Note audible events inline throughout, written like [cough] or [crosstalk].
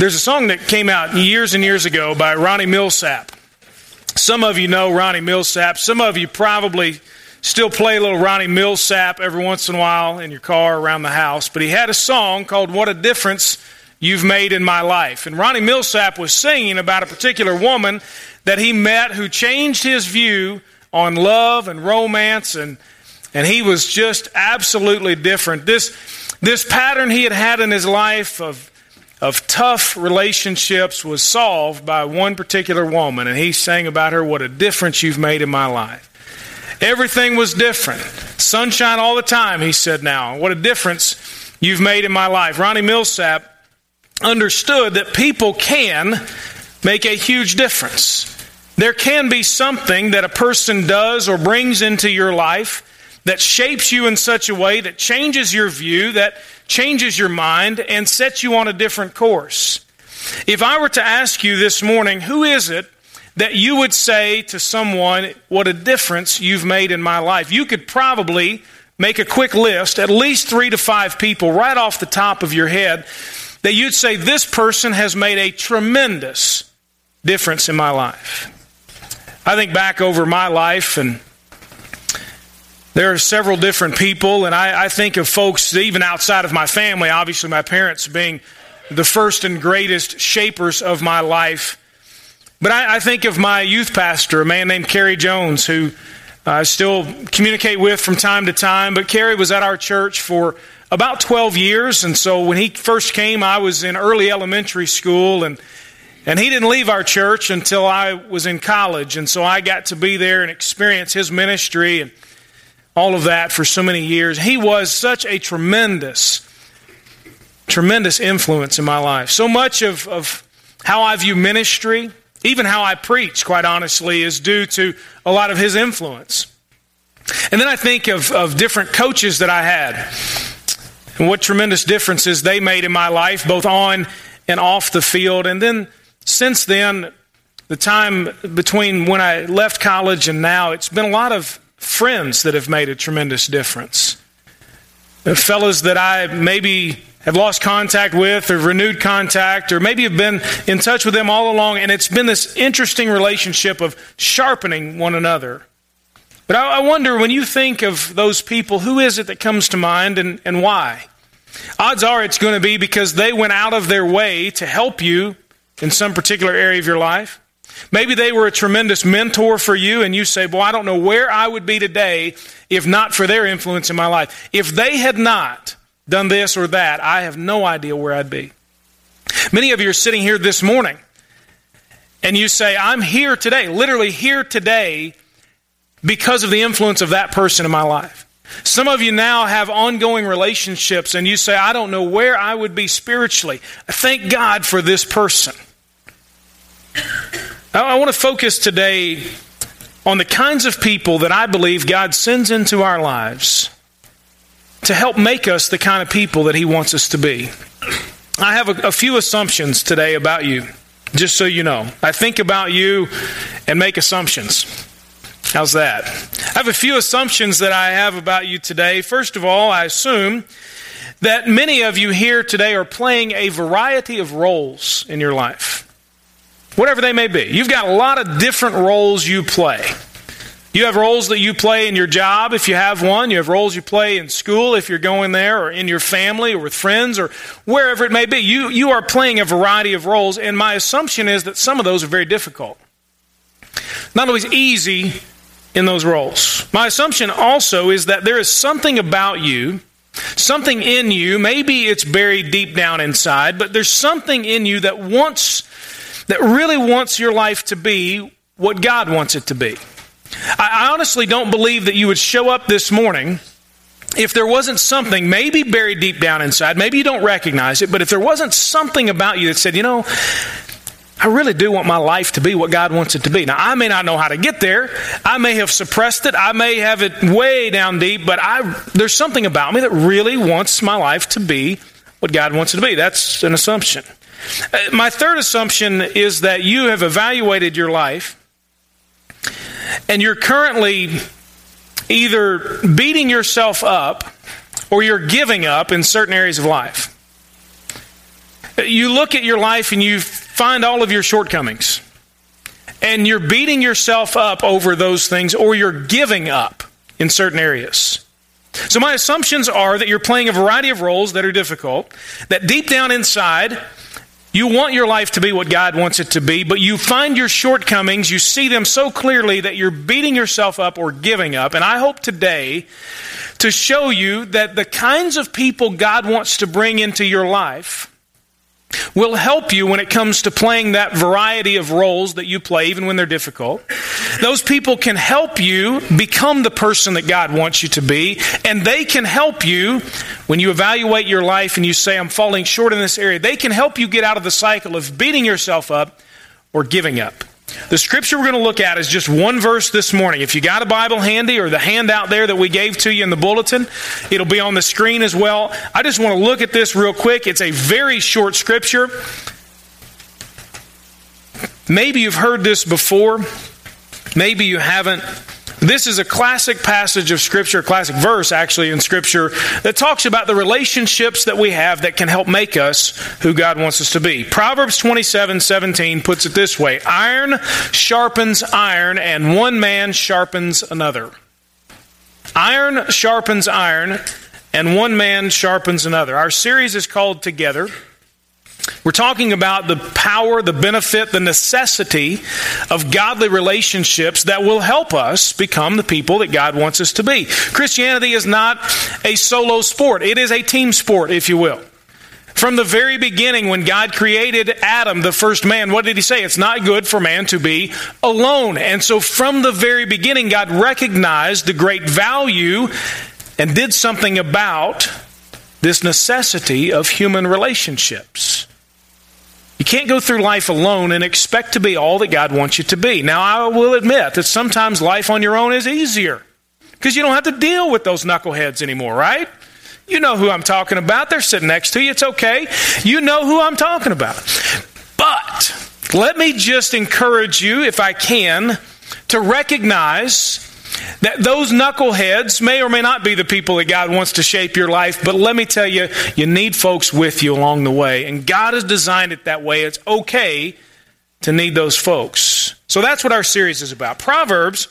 There's a song that came out years and years ago by Ronnie Milsap. Some of you know Ronnie Milsap. Some of you probably still play a little Ronnie Milsap every once in a while in your car around the house. But he had a song called What a Difference You've Made in My Life. And Ronnie Milsap was singing about a particular woman that he met who changed his view on love and romance and and he was just absolutely different. This this pattern he had had in his life of of tough relationships was solved by one particular woman, and he sang about her, What a difference you've made in my life. Everything was different. Sunshine all the time, he said now. What a difference you've made in my life. Ronnie Milsap understood that people can make a huge difference. There can be something that a person does or brings into your life that shapes you in such a way that changes your view, that changes your mind, and sets you on a different course. If I were to ask you this morning, who is it that you would say to someone, What a difference you've made in my life? You could probably make a quick list, at least three to five people right off the top of your head, that you'd say, This person has made a tremendous difference in my life. I think back over my life and there are several different people, and I, I, think of folks even outside of my family, obviously, my parents being the first and greatest shapers of my life. But I, I think of my youth pastor, a man named Kerry Jones, who I still communicate with from time to time. But Kerry was at our church for about 12 years, and so when he first came, I was in early elementary school, and and he didn't leave our church until I was in college, and so I got to be there and experience his ministry and all of that for so many years. He was such a tremendous, tremendous influence in my life. So much of, of how I view ministry, even how I preach, quite honestly, is due to a lot of his influence. And then I think of, of different coaches that I had and what tremendous differences they made in my life, both on and off the field. And then since then, the time between when I left college and now, it's been a lot of friends that have made a tremendous difference. The fellows that I maybe have lost contact with or renewed contact or maybe have been in touch with them all along and it's been this interesting relationship of sharpening one another. But I, I wonder when you think of those people, who is it that comes to mind and, and why? Odds are it's going to be because they went out of their way to help you in some particular area of your life. Maybe they were a tremendous mentor for you, and you say, Well, I don't know where I would be today if not for their influence in my life. If they had not done this or that, I have no idea where I'd be. Many of you are sitting here this morning, and you say, I'm here today, literally here today, because of the influence of that person in my life. Some of you now have ongoing relationships, and you say, I don't know where I would be spiritually. Thank God for this person. I want to focus today on the kinds of people that I believe God sends into our lives to help make us the kind of people that He wants us to be. I have a, a, few assumptions today about you, just so you know. I think about you and make assumptions. How's that? I have a few assumptions that I have about you today. First of all, I assume that many of you here today are playing a variety of roles in your life whatever they may be. You've got a lot of different roles you play. You have roles that you play in your job if you have one. You have roles you play in school if you're going there, or in your family, or with friends, or wherever it may be. You, you are playing a variety of roles, and my assumption is that some of those are very difficult. Not always easy in those roles. My assumption also is that there is something about you, something in you, maybe it's buried deep down inside, but there's something in you that wants that really wants your life to be what God wants it to be. I honestly don't believe that you would show up this morning if there wasn't something, maybe buried deep down inside, maybe you don't recognize it, but if there wasn't something about you that said, you know, I really do want my life to be what God wants it to be. Now, I may not know how to get there. I may have suppressed it. I may have it way down deep, but I, there's something about me that really wants my life to be what God wants it to be. That's an assumption. Uh, my third assumption is that you have evaluated your life and you're currently either beating yourself up or you're giving up in certain areas of life. You look at your life and you find all of your shortcomings. And you're beating yourself up over those things, or you're giving up in certain areas. So, my assumptions are that you're playing a variety of roles that are difficult, that deep down inside, you want your life to be what God wants it to be, but you find your shortcomings, you see them so clearly that you're beating yourself up or giving up. And I hope today to show you that the kinds of people God wants to bring into your life will help you when it comes to playing that variety of roles that you play, even when they're difficult. Those people can help you become the person that God wants you to be, and they can help you when you evaluate your life and you say, I'm falling short in this area. They can help you get out of the cycle of beating yourself up or giving up. The scripture we're going to look at is just one verse this morning. If you got a Bible handy or the handout there that we gave to you in the bulletin, it'll be on the screen as well. I just want to look at this real quick. It's a very short scripture. Maybe you've heard this before, maybe you haven't. This is a classic passage of Scripture, classic verse actually in Scripture, that talks about the relationships that we have that can help make us who God wants us to be. Proverbs 27 17 puts it this way Iron sharpens iron, and one man sharpens another. Iron sharpens iron, and one man sharpens another. Our series is called Together. We're talking about the power, the benefit, the necessity of godly relationships that will help us become the people that God wants us to be. Christianity is not a solo sport, it is a team sport, if you will. From the very beginning, when God created Adam, the first man, what did he say? It's not good for man to be alone. And so, from the very beginning, God recognized the great value and did something about this necessity of human relationships. You can't go through life alone and expect to be all that God wants you to be. Now, I will admit that sometimes life on your own is easier because you don't have to deal with those knuckleheads anymore, right? You know who I'm talking about. They're sitting next to you. It's okay. You know who I'm talking about. But let me just encourage you, if I can, to recognize that those knuckleheads may or may not be the people that God wants to shape your life, but let me tell you, you need folks with you along the way. And God has designed it that way. It's okay to need those folks. So that's what our series is about. Proverbs,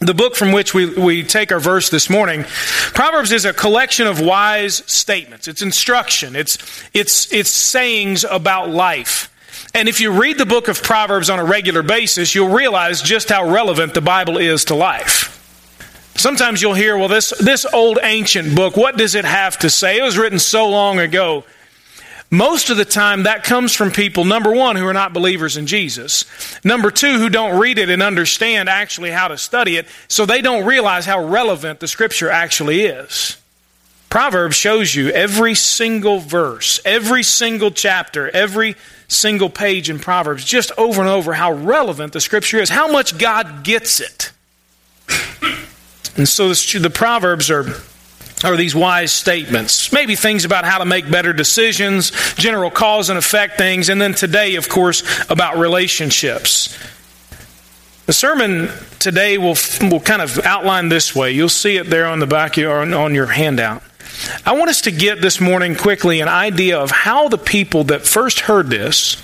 the book from which we, we take our verse this morning, Proverbs is a collection of wise statements. It's instruction. It's, it's, it's sayings about life. And if you read the book of Proverbs on a regular basis, you'll realize just how relevant the Bible is to life. Sometimes you'll hear, well, this, this old ancient book, what does it have to say? It was written so long ago. Most of the time, that comes from people, number one, who are not believers in Jesus. Number two, who don't read it and understand actually how to study it, so they don't realize how relevant the scripture actually is. Proverbs shows you every single verse, every single chapter, every single page in Proverbs, just over and over, how relevant the scripture is, how much God gets it. And so the Proverbs are are these wise statements. Maybe things about how to make better decisions, general cause and effect things, and then today, of course, about relationships. The sermon today will, will kind of outline this way. You'll see it there on the back or on your handout. I want us to get this morning quickly an idea of how the people that first heard this,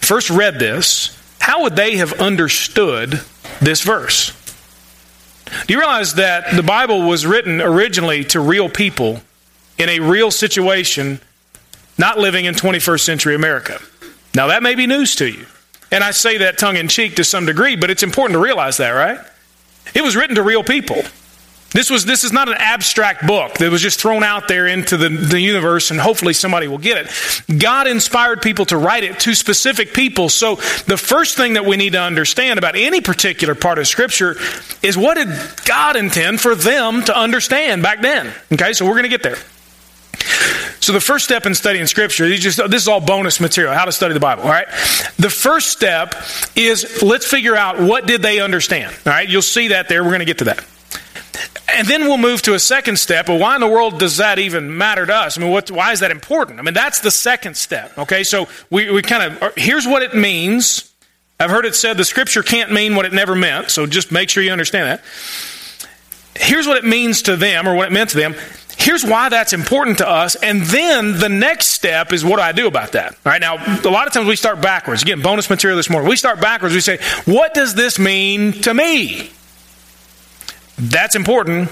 first read this, how would they have understood this verse? Do you realize that the Bible was written originally to real people in a real situation, not living in 21st century America? Now, that may be news to you. And I say that tongue in cheek to some degree, but it's important to realize that, right? It was written to real people. This, was, this is not an abstract book that was just thrown out there into the, the universe and hopefully somebody will get it. God inspired people to write it to specific people. So the first thing that we need to understand about any particular part of Scripture is what did God intend for them to understand back then? Okay, so we're going to get there. So the first step in studying Scripture, just, this is all bonus material, how to study the Bible, all right? The first step is let's figure out what did they understand, all right? You'll see that there. We're going to get to that. And then we'll move to a second step. Well, why in the world does that even matter to us? I mean, what, why is that important? I mean, that's the second step. Okay, so we, we kind of, uh, here's what it means. I've heard it said the scripture can't mean what it never meant, so just make sure you understand that. Here's what it means to them, or what it meant to them. here's why that's important to us. And then the next step is what do I do about that? All right. Now, a lot of times we start backwards. Again, bonus material this morning. We start backwards. We say, what does this mean to me? That's important,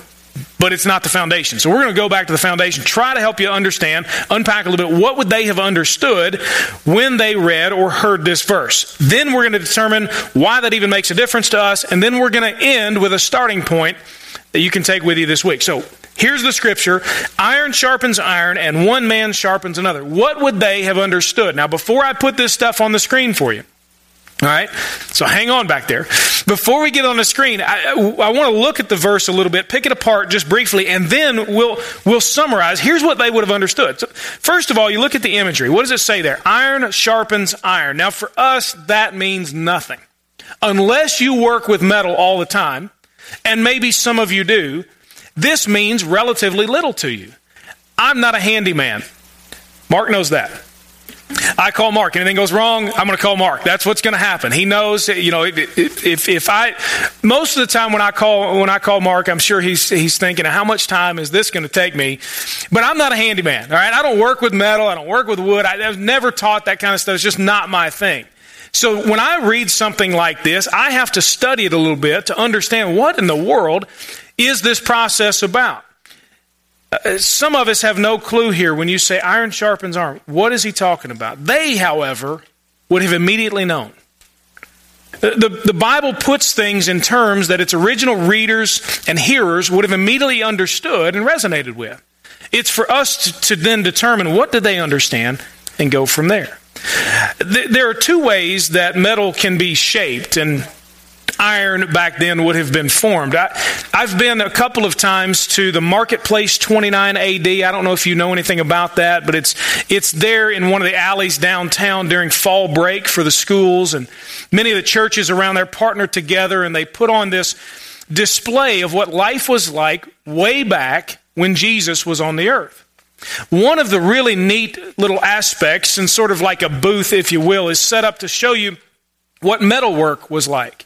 but it's not the foundation. So we're going to go back to the foundation, try to help you understand, unpack a little bit what would they have understood when they read or heard this verse. Then we're going to determine why that even makes a difference to us, and then we're going to end with a starting point that you can take with you this week. So Here's the scripture iron sharpens iron, and one man sharpens another. What would they have understood? Now, before I put this stuff on the screen for you, all right? So hang on back there. Before we get on the screen, I, I want to look at the verse a little bit, pick it apart just briefly, and then we'll, we'll summarize. Here's what they would have understood. So first of all, you look at the imagery. What does it say there? Iron sharpens iron. Now, for us, that means nothing. Unless you work with metal all the time, and maybe some of you do, this means relatively little to you. I'm not a handyman. Mark knows that. I call Mark. Anything goes wrong, I'm going to call Mark. That's what's going to happen. He knows. You know, if if if, I most of the time when I call when I call Mark, I'm sure he's he's thinking, how much time is this going to take me? But I'm not a handyman. All right, I don't work with metal. I don't work with wood. I, I've never taught that kind of stuff. It's just not my thing. So when I read something like this, I have to study it a little bit to understand what in the world is this process about? Uh, some of us have no clue here when you say iron sharpens iron. What is he talking about? They, however, would have immediately known. The, the Bible puts things in terms that its original readers and hearers would have immediately understood and resonated with. It's for us to, to then determine what did they understand and go from there. There are two ways that metal can be shaped, and iron back then would have been formed. I, have been a couple of times to the Marketplace 29 AD. I don't know if you know anything about that, but it's, it's there in one of the alleys downtown during fall break for the schools. And many of the churches around there partner together and they put on this display of what life was like way back when Jesus was on the earth. One of the really neat little aspects, and sort of like a booth, if you will, is set up to show you what metalwork was like.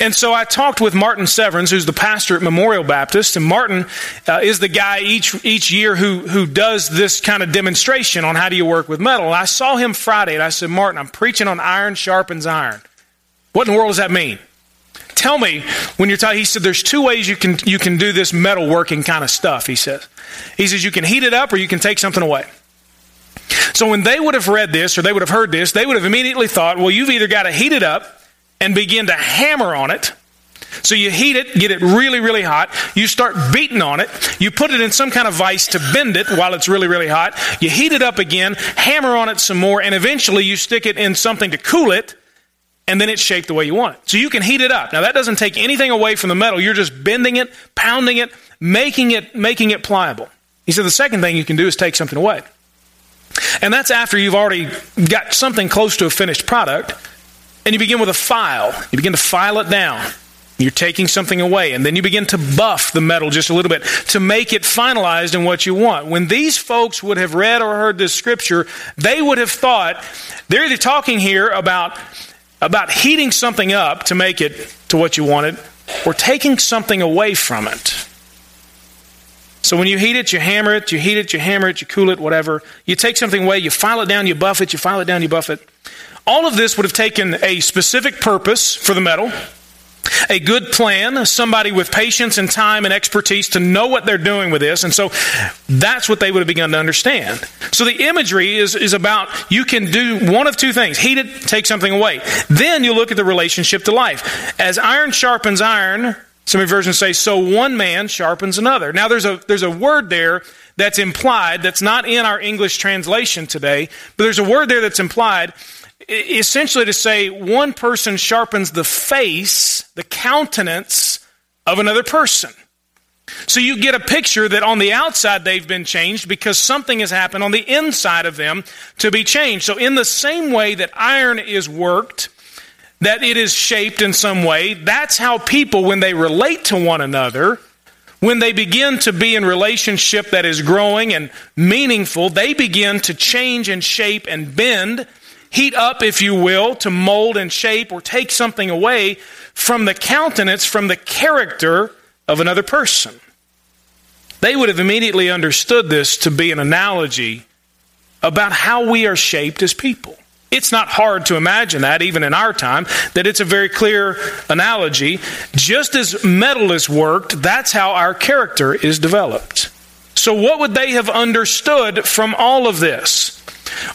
And so I talked with Martin Severns, who's the pastor at Memorial Baptist, and Martin uh, is the guy each each year who who does this kind of demonstration on how do you work with metal. I saw him Friday, and I said, Martin, I'm preaching on iron sharpens iron. What in the world does that mean? Tell me when you're talking. He said, "There's two ways you can you can do this metal working kind of stuff." He says, "He says you can heat it up or you can take something away." So when they would have read this or they would have heard this, they would have immediately thought, "Well, you've either got to heat it up." And begin to hammer on it. So you heat it, get it really, really hot. You start beating on it. You put it in some kind of vise to bend it while it's really, really hot. You heat it up again, hammer on it some more, and eventually you stick it in something to cool it, and then it's shaped the way you want it. So you can heat it up. Now that doesn't take anything away from the metal. You're just bending it, pounding it, making it, making it pliable. He said the second thing you can do is take something away. And that's after you've already got something close to a finished product and you begin with a file. You begin to file it down. You're taking something away, and then you begin to buff the metal just a little bit to make it finalized in what you want. When these folks would have read or heard this scripture, they would have thought they're either talking here about, about heating something up to make it to what you wanted, or taking something away from it. So when you heat it, you hammer it, you heat it, you hammer it, you cool it, whatever. You take something away, you file it down, you buff it, you file it down, you buff it. All of this would have taken a specific purpose for the metal, a good plan, somebody with patience and time and expertise to know what they're doing with this. And so that's what they would have begun to understand. So the imagery is, is about you can do one of two things heat it, take something away. Then you look at the relationship to life. As iron sharpens iron, some versions say, so one man sharpens another. Now there's a, there's a word there that's implied that's not in our English translation today, but there's a word there that's implied essentially to say one person sharpens the face, the countenance of another person. So you get a picture that on the outside they've been changed because something has happened on the inside of them to be changed. So in the same way that iron is worked, that it is shaped in some way, that's how people, when they relate to one another, when they begin to be in relationship that is growing and meaningful, they begin to change and shape and bend heat up, if you will, to mold and shape or take something away from the countenance, from the character of another person. they would have immediately understood this to be an analogy about how we are shaped as people. It's not hard to imagine that, even in our time, that it's a very clear analogy. Just as metal is worked, that's how our character is developed. So, what would they have understood from all of this?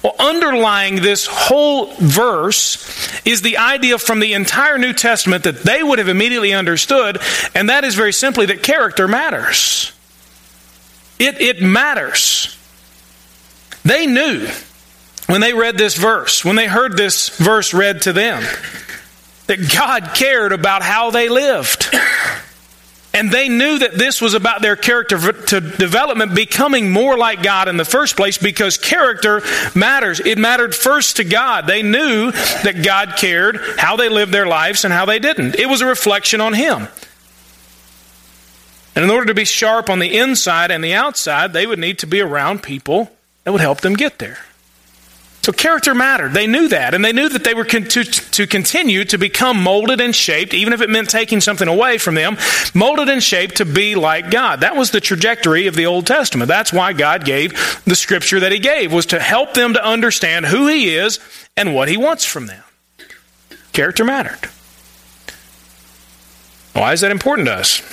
Well, underlying this whole verse is the idea from the entire New Testament that they would have immediately understood, and that is very simply that character matters. It, it matters. They knew when they read this verse, when they heard this verse read to them, that God cared about how they lived. And they knew that this was about their character development becoming more like God in the first place because character matters. It mattered first to God. They knew that God cared how they lived their lives and how they didn't. It was a reflection on Him. And in order to be sharp on the inside and the outside, they would need to be around people that would help them get there. So character mattered. They knew that. And they knew that they were con- to, to continue to become molded and shaped, even if it meant taking something away from them, molded and shaped to be like God. That was the trajectory of the Old Testament. That's why God gave the scripture that He gave, was to help them to understand who He is and what He wants from them. Character mattered. Why is that important to us?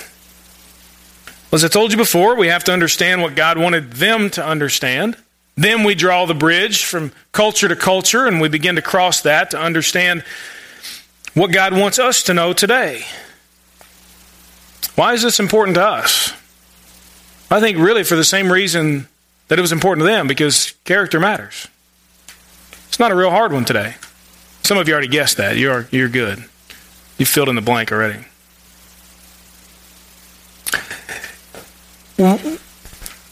Well, As I told you before, we have to understand what God wanted them to understand. Then we draw the bridge from culture to culture and we begin to cross that to understand what God wants us to know today. Why is this important to us? I think really for the same reason that it was important to them, because character matters. It's not a real hard one today. Some of you already guessed that. You're, you're good. You filled in the blank already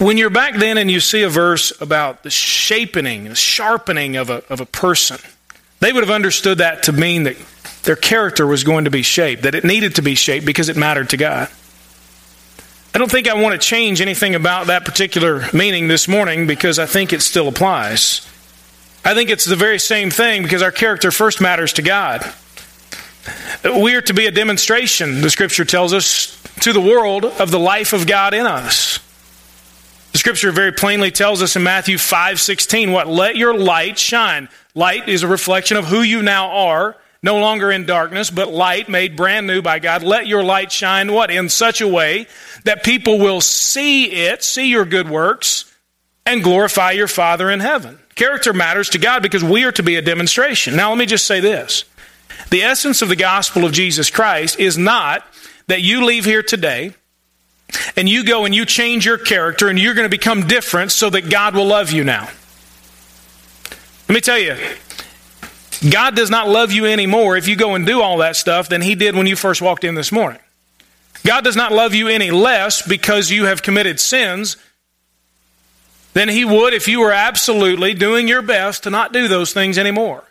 when you're back then and you see a verse about the shaping, the sharpening of a, of a person, they would have understood that to mean that their character was going to be shaped, that it needed to be shaped because it mattered to God. I don't think I want to change anything about that particular meaning this morning because I think it still applies. I think it's the very same thing because our character first matters to God. We are to be a demonstration, the scripture tells us, to the world of the life of God in us. The scripture very plainly tells us in Matthew 5 16, what? Let your light shine. Light is a reflection of who you now are, no longer in darkness, but light made brand new by God. Let your light shine, what? In such a way that people will see it, see your good works, and glorify your Father in heaven. Character matters to God because we are to be a demonstration. Now, let me just say this. The essence of the gospel of Jesus Christ is not that you leave here today and you go and you change your character and you're going to become different so that God will love you now. Let me tell you, God does not love you anymore if you go and do all that stuff than He did when you first walked in this morning. God does not love you any less because you have committed sins than He would if you were absolutely doing your best to not do those things anymore.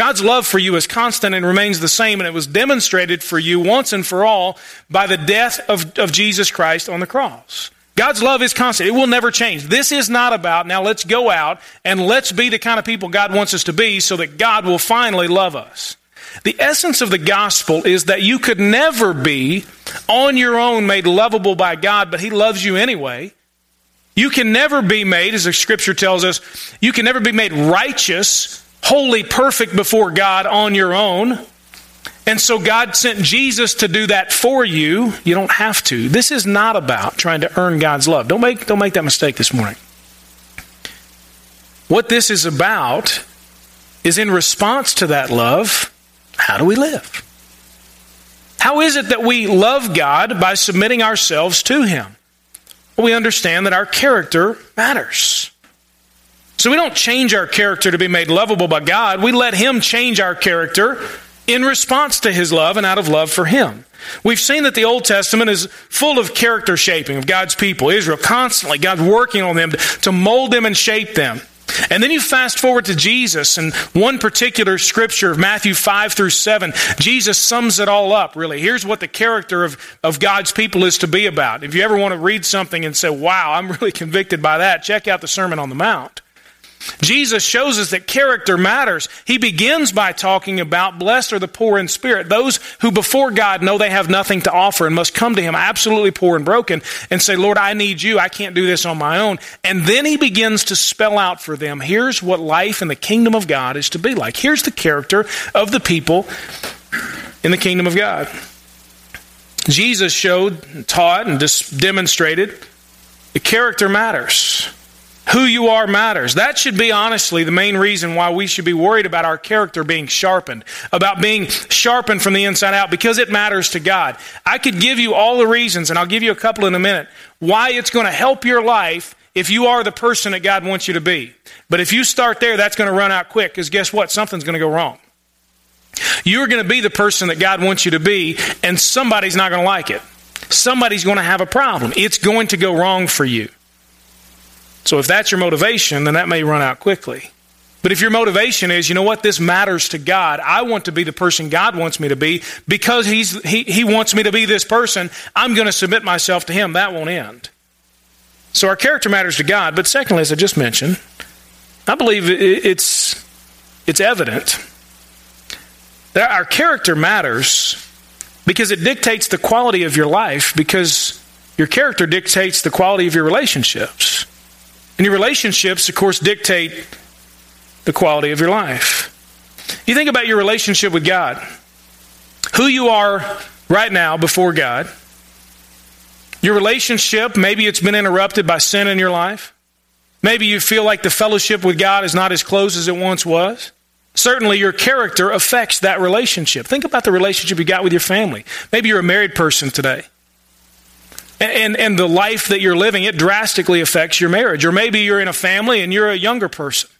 God's love for you is constant and remains the same, and it was demonstrated for you once and for all by the death of, of Jesus Christ on the cross. God's love is constant. It will never change. This is not about, now let's go out and let's be the kind of people God wants us to be so that God will finally love us. The essence of the gospel is that you could never be on your own made lovable by God, but He loves you anyway. You can never be made, as the scripture tells us, you can never be made righteous Holy, perfect before God on your own. And so God sent Jesus to do that for you. You don't have to. This is not about trying to earn God's love. Don't make, don't make that mistake this morning. What this is about is in response to that love, how do we live? How is it that we love God by submitting ourselves to Him? Well, we understand that our character matters. So we don't change our character to be made lovable by God. We let Him change our character in response to His love and out of love for Him. We've seen that the Old Testament is full of character shaping of God's people, Israel. Constantly, God's working on them to mold them and shape them. And then you fast forward to Jesus and one particular scripture of Matthew 5 through 7. Jesus sums it all up, really. Here's what the character of, of God's people is to be about. If you ever want to read something and say, wow, I'm really [laughs] convicted by that, check out the Sermon on the Mount. Jesus shows us that character matters. He begins by talking about blessed are the poor in spirit, those who before God know they have nothing to offer and must come to Him absolutely poor and broken and say, Lord, I need you. I can't do this on my own. And then He begins to spell out for them here's what life in the kingdom of God is to be like. Here's the character of the people in the kingdom of God. Jesus showed, taught, and demonstrated the character matters. Who you are matters. That should be honestly the main reason why we should be worried about our character being sharpened, about being sharpened from the inside out, because it matters to God. I could give you all the reasons, and I'll give you a couple in a minute, why it's going to help your life if you are the person that God wants you to be. But if you start there, that's going to run out quick, because guess what? Something's going to go wrong. You're going to be the person that God wants you to be, and somebody's not going to like it. Somebody's going to have a problem. It's going to go wrong for you. So if that's your motivation, then that may run out quickly. But if your motivation is, you know what, this matters to God, I want to be the person God wants me to be because he's, he, he wants me to be this person, I'm going to submit myself to Him, that won't end. So our character matters to God. But secondly, as I just mentioned, I believe it's, it's evident that our character matters because it dictates the quality of your life, because your character dictates the quality of your relationships. And your relationships, of course, dictate the quality of your life. You think about your relationship with God, who you are right now before God. Your relationship, maybe it's been interrupted by sin in your life. Maybe you feel like the fellowship with God is not as close as it once was. Certainly, your character affects that relationship. Think about the relationship you got with your family. Maybe you're a married person today and, and the life that you're living, it drastically affects your marriage. Or maybe you're in a family and you're a younger person.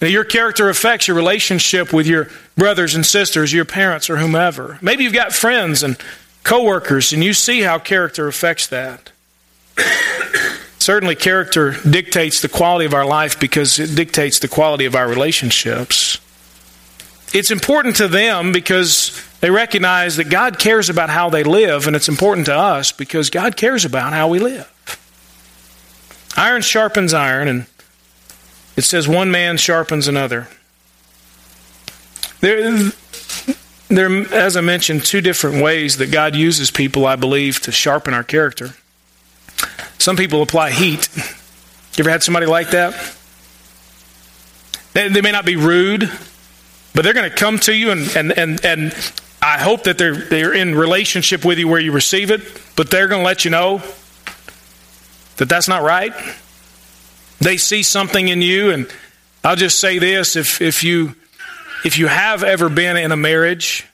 Now, your character affects your relationship with your brothers and sisters, your parents, or whomever. Maybe you've got friends and coworkers, and you see how character affects that. [coughs] Certainly, character dictates the quality of our life because it dictates the quality of our relationships. It's important to them because they recognize that God cares about how they live, and it's important to us because God cares about how we live. Iron sharpens iron, and it says one man sharpens another. There, there, as I mentioned, two different ways that God uses people, I believe, to sharpen our character. Some people apply heat. You ever had somebody like that? They, they may not be rude, but they're going to come to you and, and, and, and I hope that they're, they're in relationship with you where you receive it, but they're going to let you know that that's not right. They see something in you, and I'll just say this if, if, you, if you have ever been in a marriage,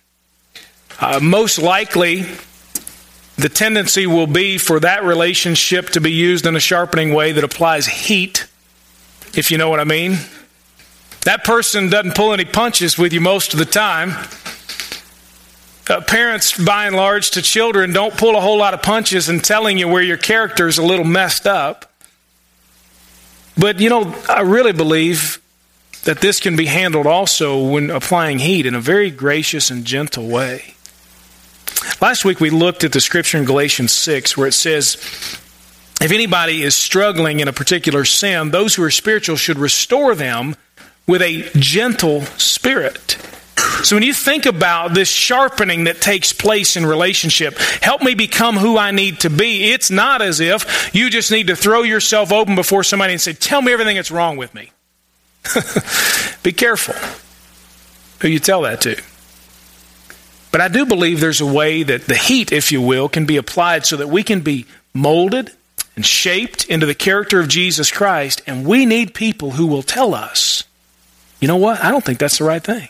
uh, most likely the tendency will be for that relationship to be used in a sharpening way that applies heat, if you know what I mean. That person doesn't pull any punches with you most of the time. Uh, parents, by and large, to children, don't pull a whole lot of punches and telling you where your character is a little messed up. But, you know, I really believe that this can be handled also when applying heat in a very gracious and gentle way. Last week we looked at the scripture in Galatians 6 where it says, if anybody is struggling in a particular sin, those who are spiritual should restore them with a gentle spirit. So when you think about this sharpening that takes place in relationship, help me become who I need to be. It's not as if you just need to throw yourself open before somebody and say, Tell me everything that's wrong with me. [laughs] be careful who you tell that to. But I do believe there's a way that the heat, if you will, can be applied so that we can be molded and shaped into the character of Jesus Christ. And we need people who will tell us you know what? I don't think that's the right thing.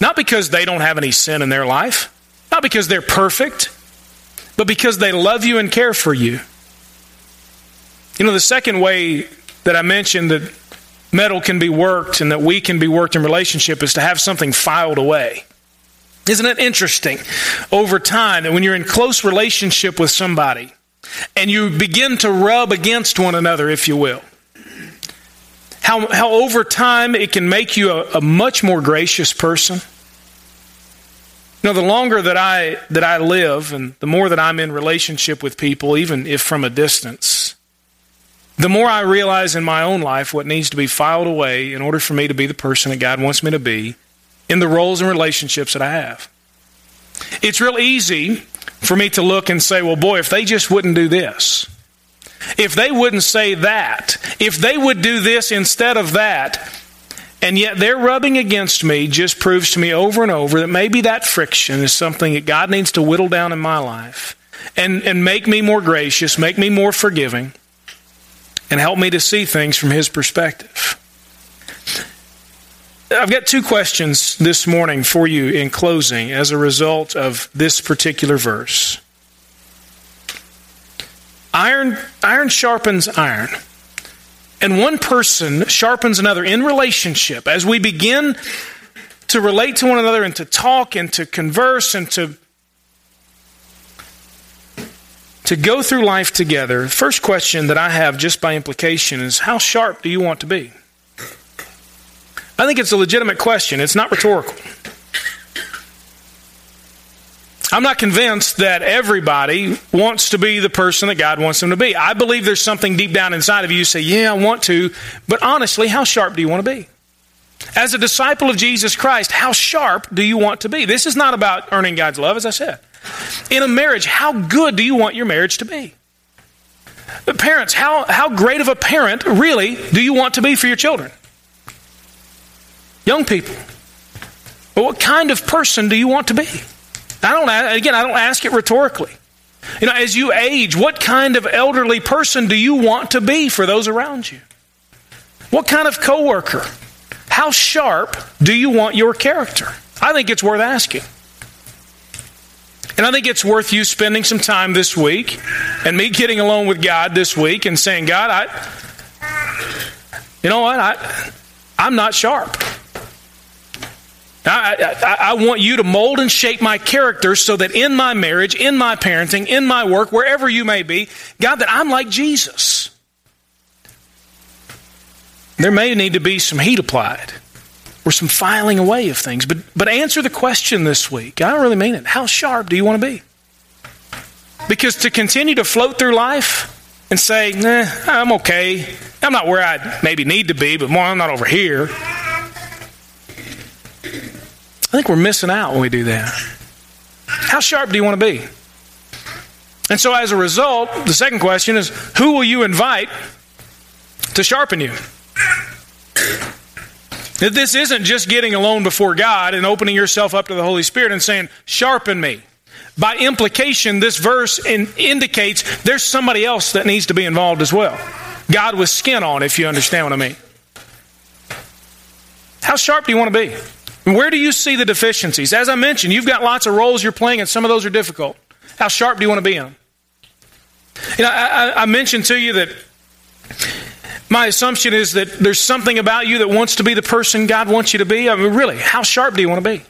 Not because they don't have any sin in their life, not because they're perfect, but because they love you and care for you. You know, the second way that I mentioned that metal can be worked and that we can be worked in relationship is to have something filed away. Isn't it interesting over time that when you're in close relationship with somebody and you begin to rub against one another, if you will, how, how over time it can make you a, a much more gracious person. You know, the longer that I that I live and the more that I'm in relationship with people, even if from a distance, the more I realize in my own life what needs to be filed away in order for me to be the person that God wants me to be in the roles and relationships that I have. It's real easy for me to look and say, well, boy, if they just wouldn't do this, if they wouldn't say that, if they would do this instead of that, and yet their rubbing against me just proves to me over and over that maybe that friction is something that God needs to whittle down in my life and, and make me more gracious, make me more forgiving, and help me to see things from His perspective. I've got two questions this morning for you in closing as a result of this particular verse. Iron, iron sharpens iron. And one person sharpens another in relationship. As we begin to relate to one another and to talk and to converse and to to go through life together, the first question that I have just by implication is how sharp do you want to be? I think it's a legitimate question. It's not rhetorical. I'm not convinced that everybody wants to be the person that God wants them to be. I believe there's something deep down inside of you say, Yeah, I want to, but honestly, how sharp do you want to be? As a disciple of Jesus Christ, how sharp do you want to be? This is not about earning God's love, as I said. In a marriage, how good do you want your marriage to be? Parents, how, how great of a parent, really, do you want to be for your children? Young people, what kind of person do you want to be? I don't, again, I don't ask it rhetorically. You know, as you age, what kind of elderly person do you want to be for those around you? What kind of coworker? How sharp do you want your character? I think it's worth asking. And I think it's worth you spending some time this week and me getting alone with God this week and saying, God, I, you know what? I, I'm not sharp. I, I, I, want you to mold and shape my character so that in my marriage, in my parenting, in my work, wherever you may be, God, that I'm like Jesus. There may need to be some heat applied or some filing away of things, but, but answer the question this week. I don't really mean it. How sharp do you want to be? Because to continue to float through life and say, nah, I'm okay, I'm not where I maybe need to be, but more, I'm not over here. I think we're missing out when we do that. How sharp do you want to be? And so, as a result, the second question is who will you invite to sharpen you? This isn't just getting alone before God and opening yourself up to the Holy Spirit and saying, sharpen me. By implication, this verse in, indicates there's somebody else that needs to be involved as well. God with skin on, if you understand what I mean. How sharp do you want to be? Where do you see the deficiencies? As I mentioned, you've got lots of roles you're playing, and some of those are difficult. How sharp do you want to be in them? You know, I, I mentioned to you that my assumption is that there's something about you that wants to be the person God wants you to be. I mean, really, how sharp do you want to be?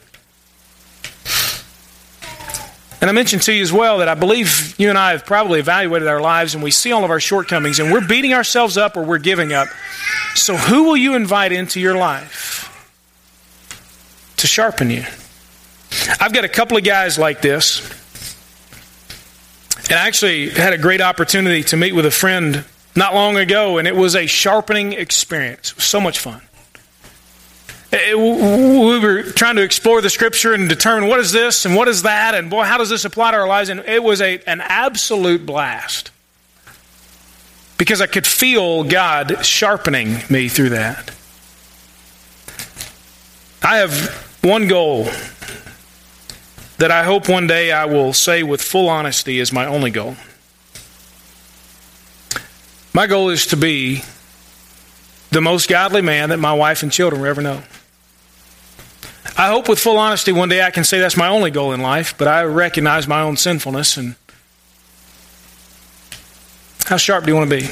And I mentioned to you as well that I believe you and I have probably evaluated our lives and we see all of our shortcomings and we're beating ourselves up or we're giving up. So, who will you invite into your life? To sharpen you. I've got a couple of guys like this. And I actually had a great opportunity to meet with a friend not long ago, and it was a sharpening experience. So much fun. It, we were trying to explore the scripture and determine what is this and what is that, and boy, how does this apply to our lives? And it was a, an absolute blast because I could feel God sharpening me through that. I have one goal that I hope one day I will say with full honesty is my only goal. My goal is to be the most godly man that my wife and children will ever know. I hope with full honesty one day I can say that's my only goal in life, but I recognize my own sinfulness and how sharp do you want to be?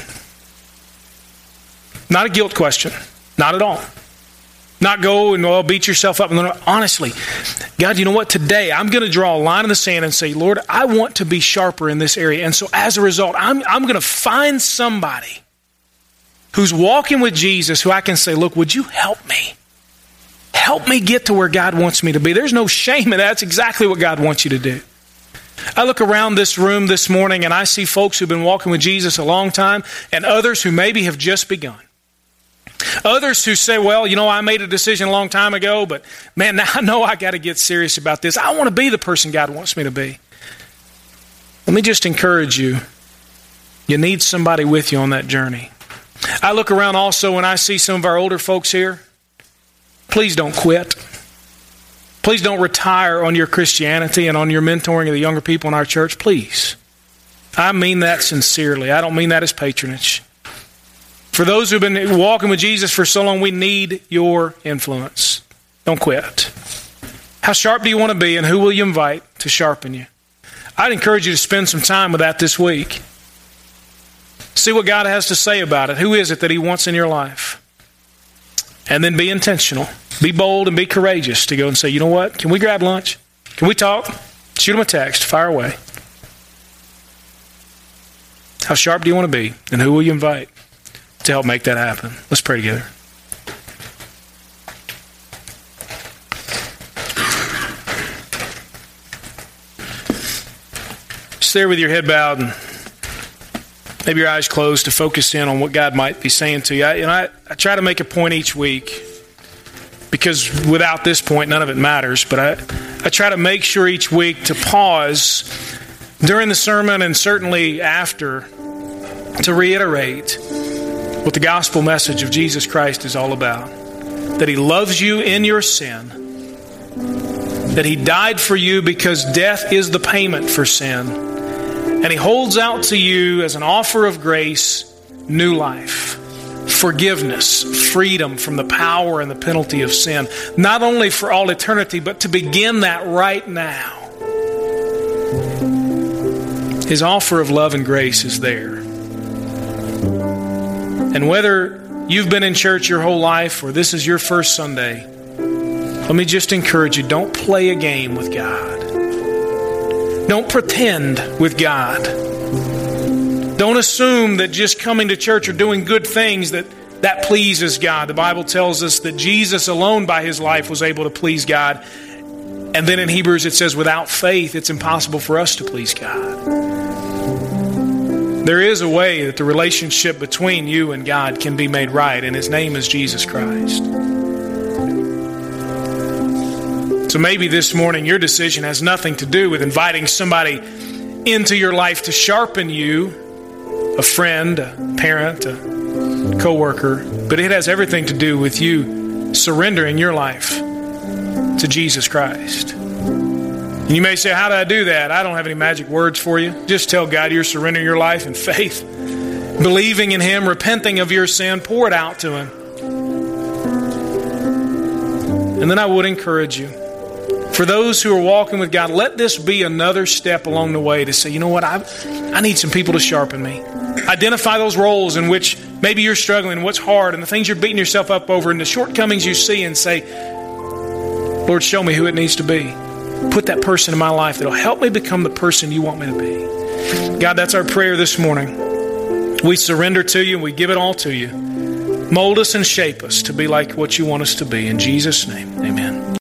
Not a guilt question. Not at all. Not go and well, beat yourself up. Honestly, God, you know what? Today I'm going to draw a line in the sand and say, Lord, I want to be sharper in this area. And so as a result, I'm, I'm going to find somebody who's walking with Jesus who I can say, look, would you help me? Help me get to where God wants me to be. There's no shame in that. That's exactly what God wants you to do. I look around this room this morning and I see folks who've been walking with Jesus a long time and others who maybe have just begun. Others who say, well, you know, I made a decision a long time ago, but man, [laughs] now I know I got to get serious about this. I want to be the person God wants me to be. Let me just encourage you. You need somebody with you on that journey. I look around also and I see some of our older folks here. Please don't quit. Please don't retire on your Christianity and on your mentoring of the younger people in our church. Please. I mean that sincerely. I don't mean that as patronage. For those who've been walking with Jesus for so long, we need your influence. Don't quit. How sharp do you want to be, and who will you invite to sharpen you? I'd encourage you to spend some time with that this week. See what God has to say about it. Who is it that He wants in your life? And then be intentional. Be bold and be courageous to go and say, you know what? Can we grab lunch? Can we talk? Shoot him a text. Fire away. How sharp do you want to be? And who will you invite to help make that happen? Let's pray together. There with your head bowed and maybe your eyes closed to focus in on what God might be saying to you. I, know, I, I try to make a point each week because without this point, none of it matters. But I, I try to make sure each week to pause during the sermon and certainly after to reiterate what the gospel message of Jesus Christ is all about that He loves you in your sin, that He died for you because death is the payment for sin, and He holds out to you as an offer of grace new life forgiveness, freedom from the power and the penalty of sin, not only for all eternity, but to begin that right now. His offer of love and grace is there. And whether you've been in church your whole life or this is your first Sunday, let me just encourage you don't play a game with God. Don't pretend with God. Don't assume that just coming to church or doing good things that that pleases God. The Bible tells us that Jesus alone by his life was able to please God. And then in Hebrews it says without faith it's impossible for us to please God. There is a way that the relationship between you and God can be made right, and His name is Jesus Christ. So maybe this morning your decision has nothing to do with inviting somebody into your life to sharpen you a friend, a parent, a co worker but it has everything to do with you surrendering your life to Jesus Christ. And you may say, How do I do that? I don't have any magic words for you. Just tell God you're surrendering your life in faith, believing in Him, repenting of your sin, pour it out to Him. And then I would encourage you for those who are walking with God, let this be another step along the way to say, you know what, I, I need some people to sharpen me. Identify those roles in which maybe you're struggling, what's hard, and the things you're beating yourself up over, and the shortcomings you see, and say, Lord, show me who it needs to be. Put that person in my life that'll help me become the person you want me to be. God, that's our prayer this morning. We surrender to you and we give it all to you. Mold us and shape us to be like what you want us to be. In Jesus' name, amen.